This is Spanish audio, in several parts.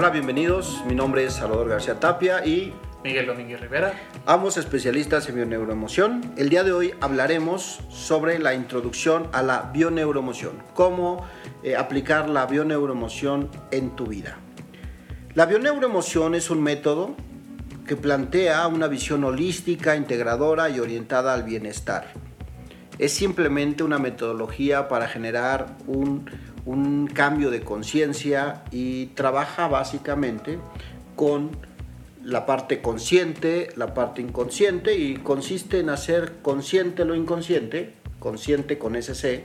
Hola, bienvenidos. Mi nombre es Salvador García Tapia y Miguel Domínguez Rivera. Ambos especialistas en bioneuroemoción. El día de hoy hablaremos sobre la introducción a la bioneuroemoción, cómo eh, aplicar la bioneuroemoción en tu vida. La bioneuroemoción es un método que plantea una visión holística, integradora y orientada al bienestar. Es simplemente una metodología para generar un, un cambio de conciencia y trabaja básicamente con la parte consciente, la parte inconsciente y consiste en hacer consciente lo inconsciente, consciente con ese C,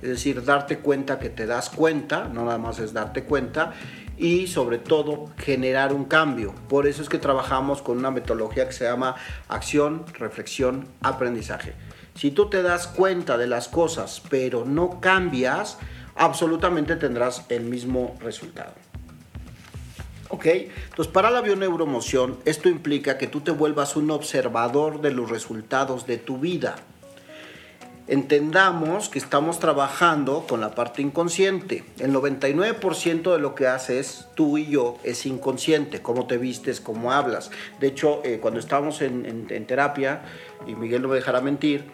es decir, darte cuenta que te das cuenta, no nada más es darte cuenta y sobre todo generar un cambio. Por eso es que trabajamos con una metodología que se llama acción, reflexión, aprendizaje. Si tú te das cuenta de las cosas pero no cambias, absolutamente tendrás el mismo resultado. ¿Ok? Entonces, para la bioneuromoción, esto implica que tú te vuelvas un observador de los resultados de tu vida. Entendamos que estamos trabajando con la parte inconsciente. El 99% de lo que haces tú y yo es inconsciente, cómo te vistes, cómo hablas. De hecho, eh, cuando estábamos en, en, terapia, y Miguel no me dejará mentir,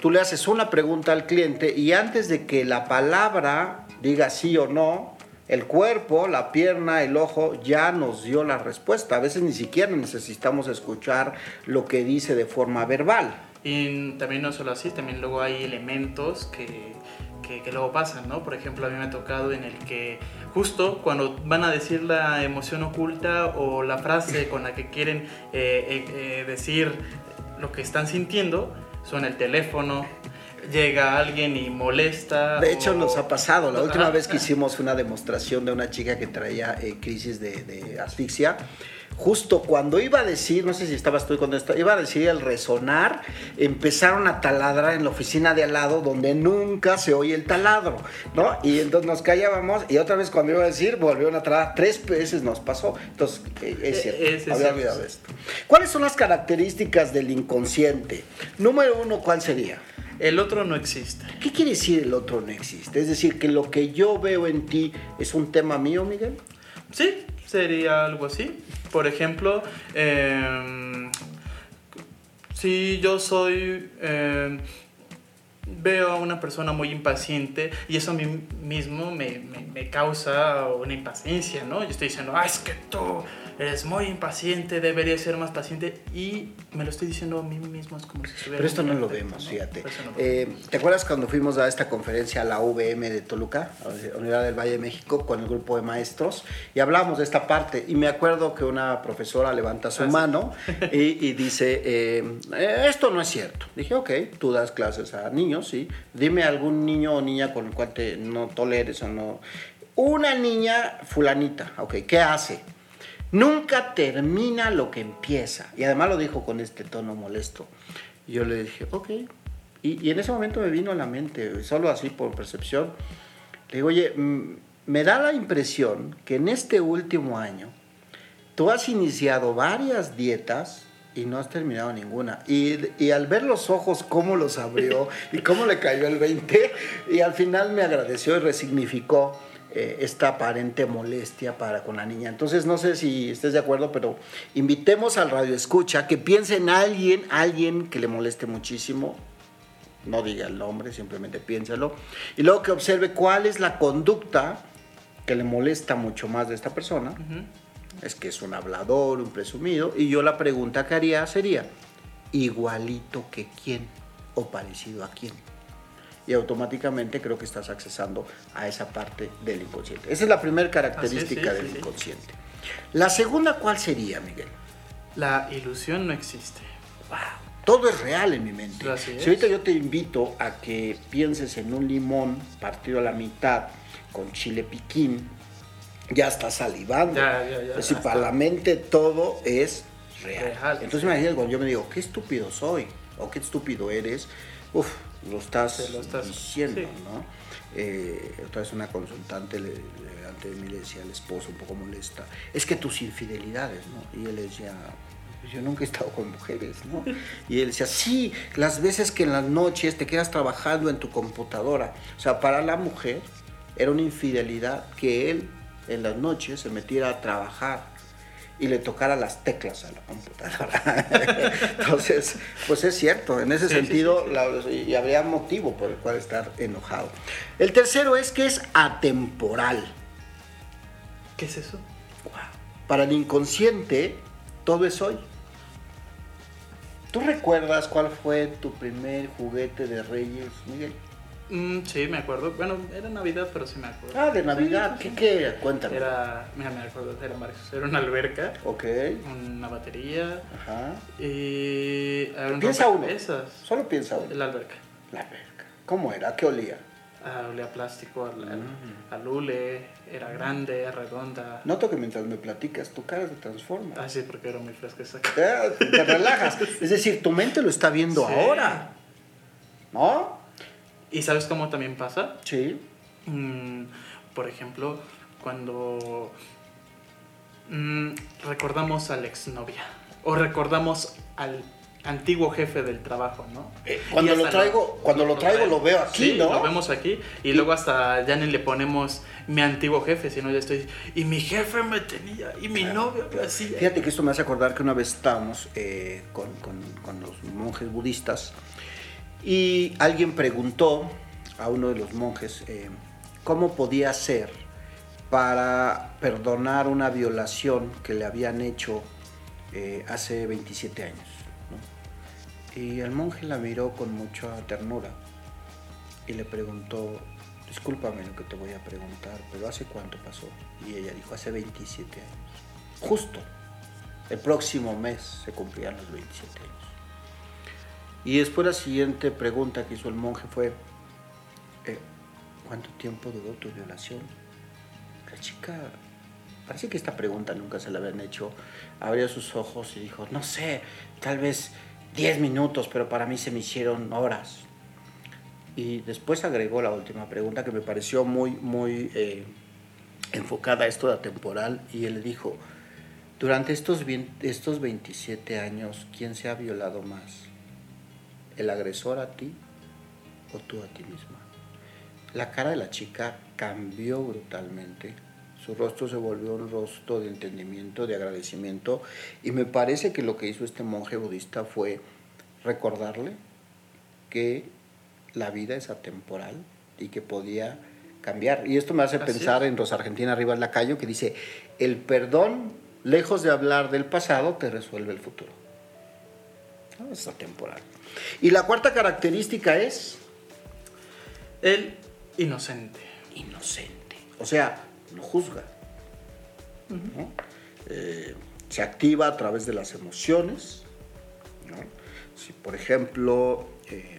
tú le haces una pregunta al cliente y antes de que la palabra diga sí o no, el cuerpo, la pierna, el ojo ya nos dio la respuesta. A veces ni siquiera necesitamos escuchar lo que dice de forma verbal. Y también no solo así, también luego hay elementos que, que, luego pasan, ¿no? Por ejemplo, a mí me ha tocado en el que justo cuando van a decir la emoción oculta o la frase con la que quieren eh, eh, decir lo que están sintiendo, suena el teléfono, llega alguien y molesta. De hecho, nos ha pasado. La última vez que hicimos una demostración de una chica que traía eh, crisis de, de, asfixia, justo cuando iba a decir, no sé si estabas tú cuando estaba, iba a decir el resonar, empezaron a taladrar en la oficina de al lado donde nunca se oye el taladro, ¿no? Y entonces nos callábamos y otra vez cuando iba a decir, volvieron a taladrar, tres veces nos pasó. Entonces, eh, es cierto, es, es, había olvidado esto. ¿Cuáles son las características del inconsciente? Número uno, ¿cuál sería? El otro no existe. ¿Qué quiere decir el otro no existe? Es decir, que lo que yo veo en ti es un tema mío, Miguel. Sí, sería algo así. Por ejemplo, eh, si yo soy... Eh, veo a una persona muy impaciente y eso a mí mismo me, me, me, causa una impaciencia, ¿no? Yo estoy diciendo, ah, es que tú eres muy impaciente, deberías ser más paciente y me lo estoy diciendo a mí mismo, es como si estuviera... Pero esto no lo vemos, ¿no? fíjate. No eh, ¿Te acuerdas cuando fuimos a esta conferencia a la VM de Toluca, a la Universidad del Valle de México, con el grupo de maestros y hablamos de esta parte y me acuerdo que una profesora levanta su ah, mano sí. y, y, dice, eh, esto no es cierto. Dije, ok, tú das clases a niños ¿sí? Dime algún niño o niña con el cual te no toleres o no. Una niña fulanita, ok, ¿qué hace? Nunca termina lo que empieza. Y además lo dijo con este tono molesto. Yo le dije, ok. Y, y en ese momento me vino a la mente, solo así por percepción, le digo, oye, me da la impresión que en este último año tú has iniciado varias dietas y no has terminado ninguna. Y, y, al ver los ojos, cómo los abrió y cómo le cayó el 20, y al final me agradeció y resignificó eh, esta aparente molestia para con la niña. Entonces, no sé si estés de acuerdo, pero invitemos al radio escucha que piense en alguien, alguien que le moleste muchísimo. No diga el nombre, simplemente piénsalo. Y luego que observe cuál es la conducta que le molesta mucho más de esta persona. Uh -huh es que es un hablador, un presumido, y yo la pregunta que haría sería, igualito que quién o parecido a quién. Y automáticamente creo que estás accesando a esa parte del inconsciente. Esa es la primera característica sí, sí, del sí, inconsciente. La segunda, ¿cuál sería, Miguel? La ilusión no existe. Wow. Todo es real en mi mente. Si ahorita yo te invito a que pienses en un limón partido a la mitad con chile piquín, ya está salivando. Ya, ya, ya, es decir, para la mente todo es real. real Entonces, sí. imagínate cuando yo me digo, qué estúpido soy o qué estúpido eres, uff, lo estás, lo estás diciendo, sí. ¿no? Eh, otra vez una consultante le, le, ante mí le decía al esposo un poco molesta, es que tus infidelidades, ¿no? Y él decía, pues yo nunca he estado con mujeres, ¿no? Y él decía, sí, las veces que en las noches te quedas trabajando en tu computadora. O sea, para la mujer era una infidelidad que él en las noches se metiera a trabajar y le tocara las teclas a la computadora. Entonces, pues es cierto, en ese sentido y habría motivo por el cual estar enojado. El tercero es que es atemporal. ¿Qué es eso? Para el inconsciente, todo es hoy. ¿Tú recuerdas cuál fue tu primer juguete de Reyes, Miguel? Mm, sí, me acuerdo. Bueno, era Navidad, pero sí me acuerdo. Ah, de Navidad. ¿Qué, ¿Qué? Cuéntame. Era, mira, me acuerdo, era, era una alberca. Ok. Una batería. Ajá. Y... piensa uno. Solo piensa uno. La alberca. La alberca. ¿Cómo era? ¿Qué olía? Ah, olía plástico, al, mm. al, hule, era grande, redonda. Noto que mientras me platicas, tu cara se transforma. Ah, sí, porque era muy fresca esa cara. Te relajas. es decir, tu mente lo está viendo ahora. ¿No? ¿Y sabes cómo también pasa? Sí. Mm, por ejemplo, cuando mm, recordamos a la exnovia o recordamos al antiguo jefe del trabajo, ¿no? Eh, cuando lo traigo, cuando lo, traigo lo veo aquí, sí, ¿no? Lo vemos aquí y, luego hasta ya ni le ponemos mi antiguo jefe, sino ya estoy y mi jefe me tenía y mi novia me hacía. Fíjate que esto me hace acordar que una vez estábamos eh, con, con, con los monjes budistas y alguien preguntó a uno de los monjes eh, cómo podía ser para perdonar una violación que le habían hecho eh, hace 27 años. Y el monje la miró con mucha ternura y le preguntó, discúlpame lo que te voy a preguntar, pero ¿hace cuánto pasó? Y ella dijo, hace 27 años. Justo, el próximo mes se cumplían los 27 años. Y después la siguiente pregunta que hizo el monje fue, eh, ¿cuánto tiempo duró tu violación? La chica, parece que esta pregunta nunca se la habían hecho, abrió sus ojos y dijo, no sé, tal vez 10 minutos, pero para mí se me hicieron horas. Y después agregó la última pregunta que me pareció muy, muy eh, enfocada a esto de temporal y él dijo, durante estos, estos 27 años, ¿quién se ha violado más? El agresor a ti o tú a ti misma. La cara de la chica cambió brutalmente. Su rostro se volvió un rostro de entendimiento, de agradecimiento. Y me parece que lo que hizo este monje budista fue recordarle que la vida es atemporal y que podía cambiar. Y esto me hace pensar en Rosa Argentina Rivas Lacayo que dice, el perdón, lejos de hablar del pasado, te resuelve el futuro. Es atemporal. Y la cuarta característica es... El inocente. Inocente. O sea, no juzga. Eh, se activa a través de las emociones. Si, por ejemplo, eh,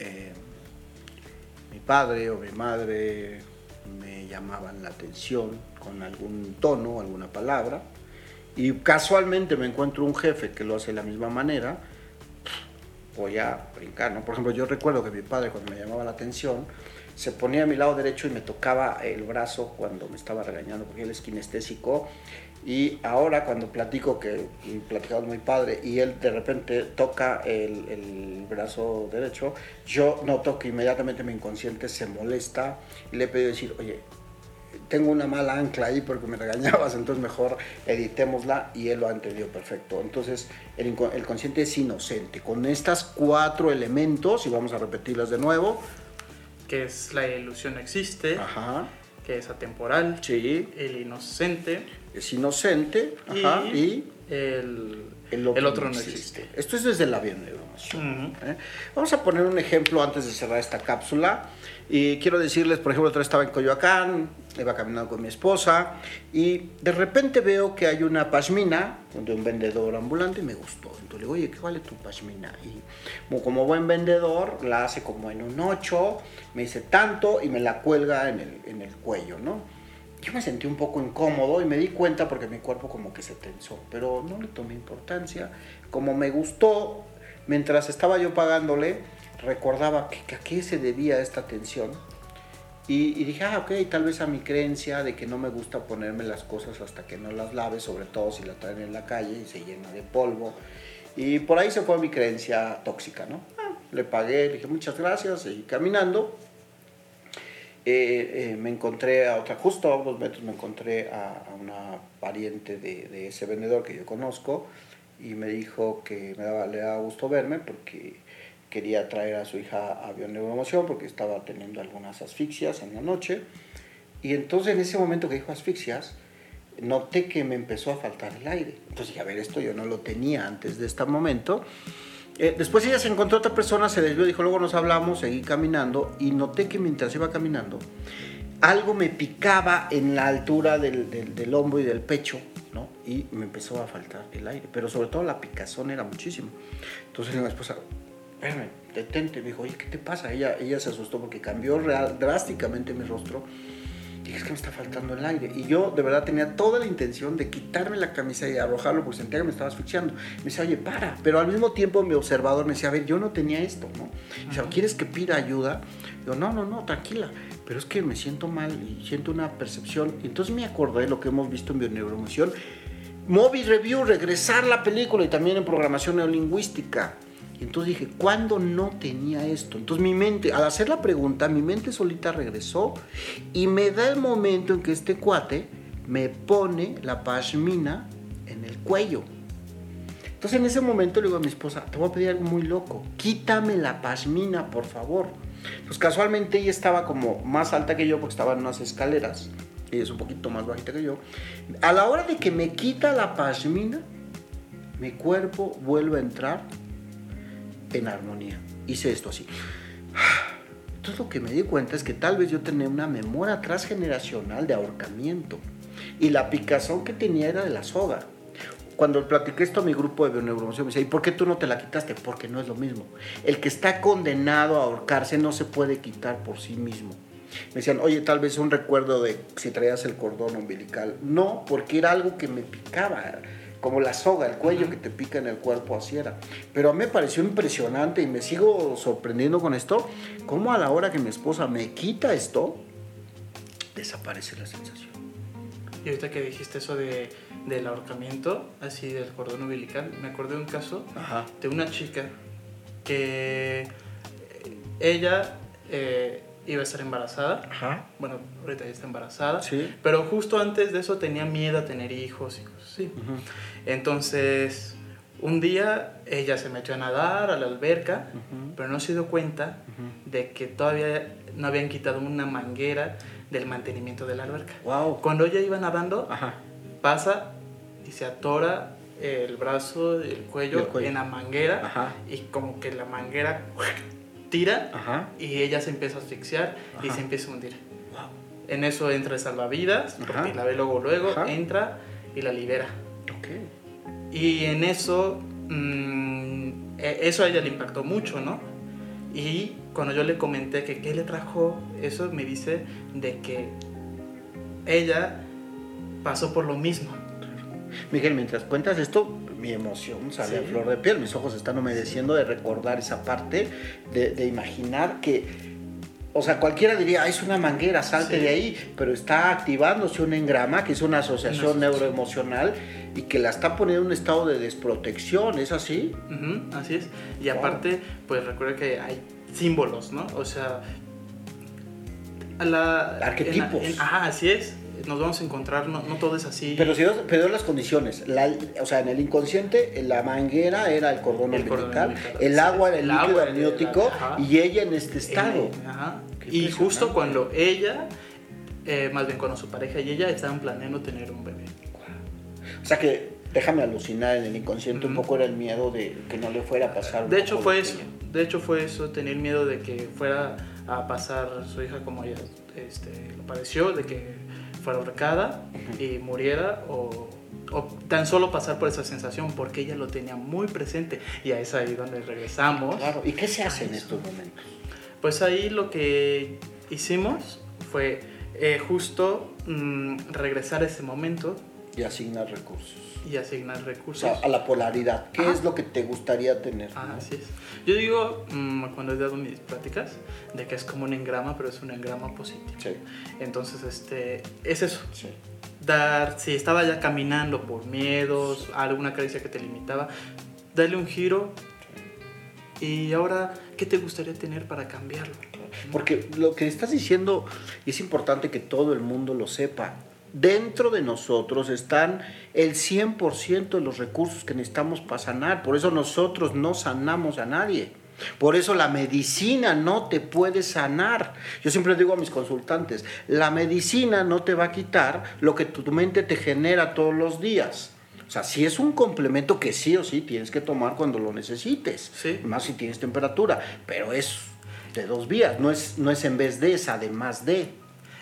eh, mi padre o mi madre me llamaban la atención con algún tono, alguna palabra, y casualmente me encuentro un jefe que lo hace de la misma manera, voy a brincar, ¿no? Por ejemplo, yo recuerdo que mi padre cuando me llamaba la atención, se ponía a mi lado derecho y me tocaba el brazo cuando me estaba regañando, porque él es kinestésico. Y ahora cuando platico, que platicamos muy padre, y él de repente toca el, el, brazo derecho, yo noto que inmediatamente mi inconsciente se molesta y le pido decir, oye, tengo una mala ancla ahí porque me regañabas, entonces mejor editémosla y él lo ha entendido perfecto. Entonces el, el consciente es inocente. Con estas cuatro elementos, y vamos a repetirlas de nuevo. Que es la ilusión existe, Ajá. que es atemporal, sí. el inocente. Es inocente, Ajá. y, el, el, otro, no existe. Esto es desde la bioenergía. ¿eh? Vamos a poner un ejemplo antes de cerrar esta cápsula. Y quiero decirles, por ejemplo, otra vez estaba en Coyoacán, iba caminando con mi esposa y de repente veo que hay una pashmina de un vendedor ambulante y me gustó. Entonces le digo, oye, ¿qué vale tu pashmina? Y como, buen vendedor, la hace como en un 8, me dice tanto y me la cuelga en el, en el cuello, ¿no? Yo me sentí un poco incómodo y me di cuenta porque mi cuerpo como que se tensó, pero no le tomé importancia. Como me gustó, mientras estaba yo pagándole, recordaba que, a qué se debía esta tensión. Y, dije, ah, ok, tal vez a mi creencia de que no me gusta ponerme las cosas hasta que no las lave, sobre todo si la traen en la calle y se llena de polvo. Y por ahí se fue mi creencia tóxica, ¿no? Ah, le pagué, le dije muchas gracias, seguí caminando. Eh, eh, me encontré a otra, justo a unos metros me encontré a, una pariente de, de, ese vendedor que yo conozco y me dijo que me daba, le daba gusto verme porque quería traer a su hija a bioneuromoción porque estaba teniendo algunas asfixias en la noche. Y entonces en ese momento que dijo asfixias, noté que me empezó a faltar el aire. Entonces dije, a ver, esto yo no lo tenía antes de este momento. Eh, después ella se encontró otra persona, se desvió, dijo, luego nos hablamos, seguí caminando y noté que mientras iba caminando, algo me picaba en la altura del, del, del hombro y del pecho, ¿no? Y me empezó a faltar el aire, pero sobre todo la picazón era muchísimo. Entonces mi esposa, espérame, detente, me dijo, oye, ¿qué te pasa? Ella, ella se asustó porque cambió drásticamente mi rostro dije, es que me está faltando el aire. Y yo de verdad tenía toda la intención de quitarme la camisa y arrojarlo porque sentía que me estaba asfixiando. Me decía, oye, para. Pero al mismo tiempo mi observador me decía, a ver, yo no tenía esto, ¿no? Y decía, ¿quieres que pida ayuda? Digo, no, no, no, tranquila. Pero es que me siento mal y siento una percepción. Y entonces me acordé de lo que hemos visto en Bioneuromoción. Movie Review, regresar la película y también en programación neolingüística. Entonces dije, ¿cuándo no tenía esto? Entonces mi mente, al hacer la pregunta, mi mente solita regresó y me da el momento en que este cuate me pone la pashmina en el cuello. Entonces en ese momento le digo a mi esposa, te voy a pedir algo muy loco, quítame la pashmina, por favor. Pues casualmente ella estaba como más alta que yo porque estaba en unas escaleras. Ella es un poquito más bajita que yo. A la hora de que me quita la pashmina, mi cuerpo vuelve a entrar en armonía. Hice esto así. Entonces lo que me di cuenta es que tal vez yo tenía una memoria transgeneracional de ahorcamiento y la picazón que tenía era de la soga. Cuando platiqué esto a mi grupo de bioneuromoción, me decía, ¿y por qué tú no te la quitaste? Porque no es lo mismo. El que está condenado a ahorcarse no se puede quitar por sí mismo. Me decían, oye, tal vez un recuerdo de si traías el cordón umbilical. No, porque era algo que me picaba como la soga, el cuello que te pica en el cuerpo, así era. Pero a mí me pareció impresionante y me sigo sorprendiendo con esto, cómo a la hora que mi esposa me quita esto, desaparece la sensación. Y ahorita que dijiste eso de, del ahorcamiento, así del cordón umbilical, me acordé de un caso de una chica que ella eh, iba a estar embarazada. Bueno, ahorita ya está embarazada. Sí. Pero justo antes de eso tenía miedo a tener hijos y cosas así. Entonces, un día ella se metió a nadar a la alberca, pero no se dio cuenta de que todavía no habían quitado una manguera del mantenimiento de la alberca. Wow. Cuando ella iba nadando, pasa y se atora el brazo, el cuello, cuello. en la manguera y como que la manguera tira y ella se empieza a asfixiar y se empieza a hundir. En eso entra el salvavidas, porque la ve luego, luego, entra y la libera. Y en eso, mm, e, eso a ella le impactó mucho, ¿no? Y cuando yo le comenté que qué le trajo eso, me dice de que ella pasó por lo mismo. Miguel, mientras cuentas esto, mi emoción sale a flor de piel, mis ojos están humedeciendo de recordar esa parte, de, imaginar que, o sea, cualquiera diría, es una manguera, salte de ahí, pero está activándose un engrama, que es una asociación neuroemocional, y que la está poniendo en un estado de desprotección, ¿es así? así es, y aparte, pues recuerda que hay símbolos, ¿no? O sea, la, arquetipos. ajá, así es nos vamos a encontrar, no, no todo es así. Pero si pero las condiciones, o sea, en el inconsciente la manguera era el cordón el umbilical, el agua era el, líquido amniótico y ella en este estado. Y justo cuando ella, eh, más bien cuando su pareja y ella estaban planeando tener un bebé. O sea que déjame alucinar en el inconsciente un poco era el miedo de que no le fuera a pasar. De hecho fue eso, de hecho fue eso, tener miedo de que fuera a pasar su hija como ella este, lo padeció, de que fuera ahorcada y muriera o, o, tan solo pasar por esa sensación porque ella lo tenía muy presente y a es ahí donde regresamos. Claro, ¿y qué se hace en estos momentos? Pues ahí lo que hicimos fue eh, justo mm, regresar a ese momento. Y asignar recursos. Y asignar recursos. O sea, a la polaridad. ¿Qué es lo que te gustaría tener? Ah, así es. Yo digo, mm, cuando he dado mis prácticas, de que es como un engrama, pero es un engrama positivo. Sí. Entonces, este, es eso. Dar, si estaba ya caminando por miedos, alguna creencia que te limitaba, darle un giro. Y ahora, ¿qué te gustaría tener para cambiarlo? Porque lo que estás diciendo es importante que todo el mundo lo sepa. Dentro de nosotros están el 100% de los recursos que necesitamos para sanar. Por eso nosotros no sanamos a nadie. Por eso la medicina no te puede sanar. Yo siempre digo a mis consultantes, la medicina no te va a quitar lo que tu mente te genera todos los días. O sea, si es un complemento que sí o sí tienes que tomar cuando lo necesites, más si tienes temperatura, pero es de dos vías, no es, no es en vez de, es además de.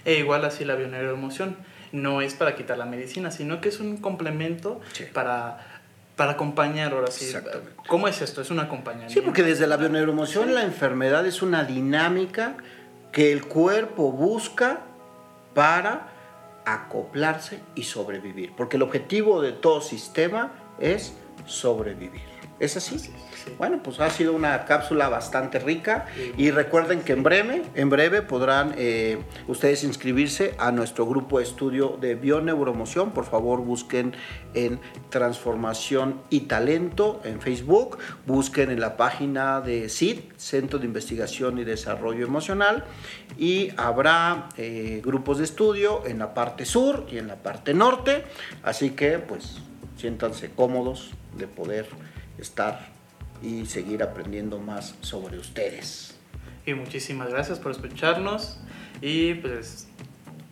E igual así la bioneuroemoción, no es para quitar la medicina, sino que es un complemento para para acompañar ahora sí. Exactamente. ¿Cómo es esto? Es un acompañamiento. Sí, porque desde la bioneuroemoción la enfermedad es una dinámica que el cuerpo busca para acoplarse y sobrevivir. Porque el objetivo de todo sistema es sobrevivir. ¿Es así? Bueno, pues ha sido una cápsula bastante rica. Y recuerden que en breve, en breve podrán eh, ustedes inscribirse a nuestro grupo de estudio de bioneuromoción. Por favor, busquen en Transformación y Talento en Facebook, busquen en la página de CID, Centro de Investigación y Desarrollo Emocional, y habrá eh, grupos de estudio en la parte sur y en la parte norte, así que pues siéntanse cómodos de poder estar y seguir aprendiendo más sobre ustedes. Y muchísimas gracias por escucharnos. Y pues,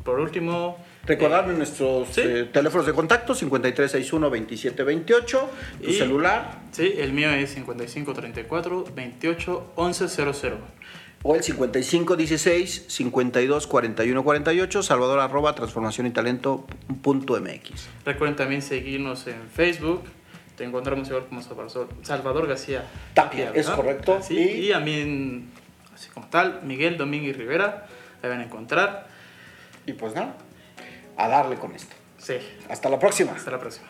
por último... Recordarme eh, nuestros eh, teléfonos de contacto, 5361-2728, tu celular. Sí, el mío es 5534-281100. O el 5516-524148, salvador arroba transformación y talento punto mx. Recuerden también seguirnos en Facebook, te encontramos igual como Salvador, García Tapia. es correcto. Y a mí, así como tal, Miguel Domínguez Rivera, ahí van a encontrar. Y pues nada, a darle con esto. Sí. Hasta la próxima. Hasta la próxima.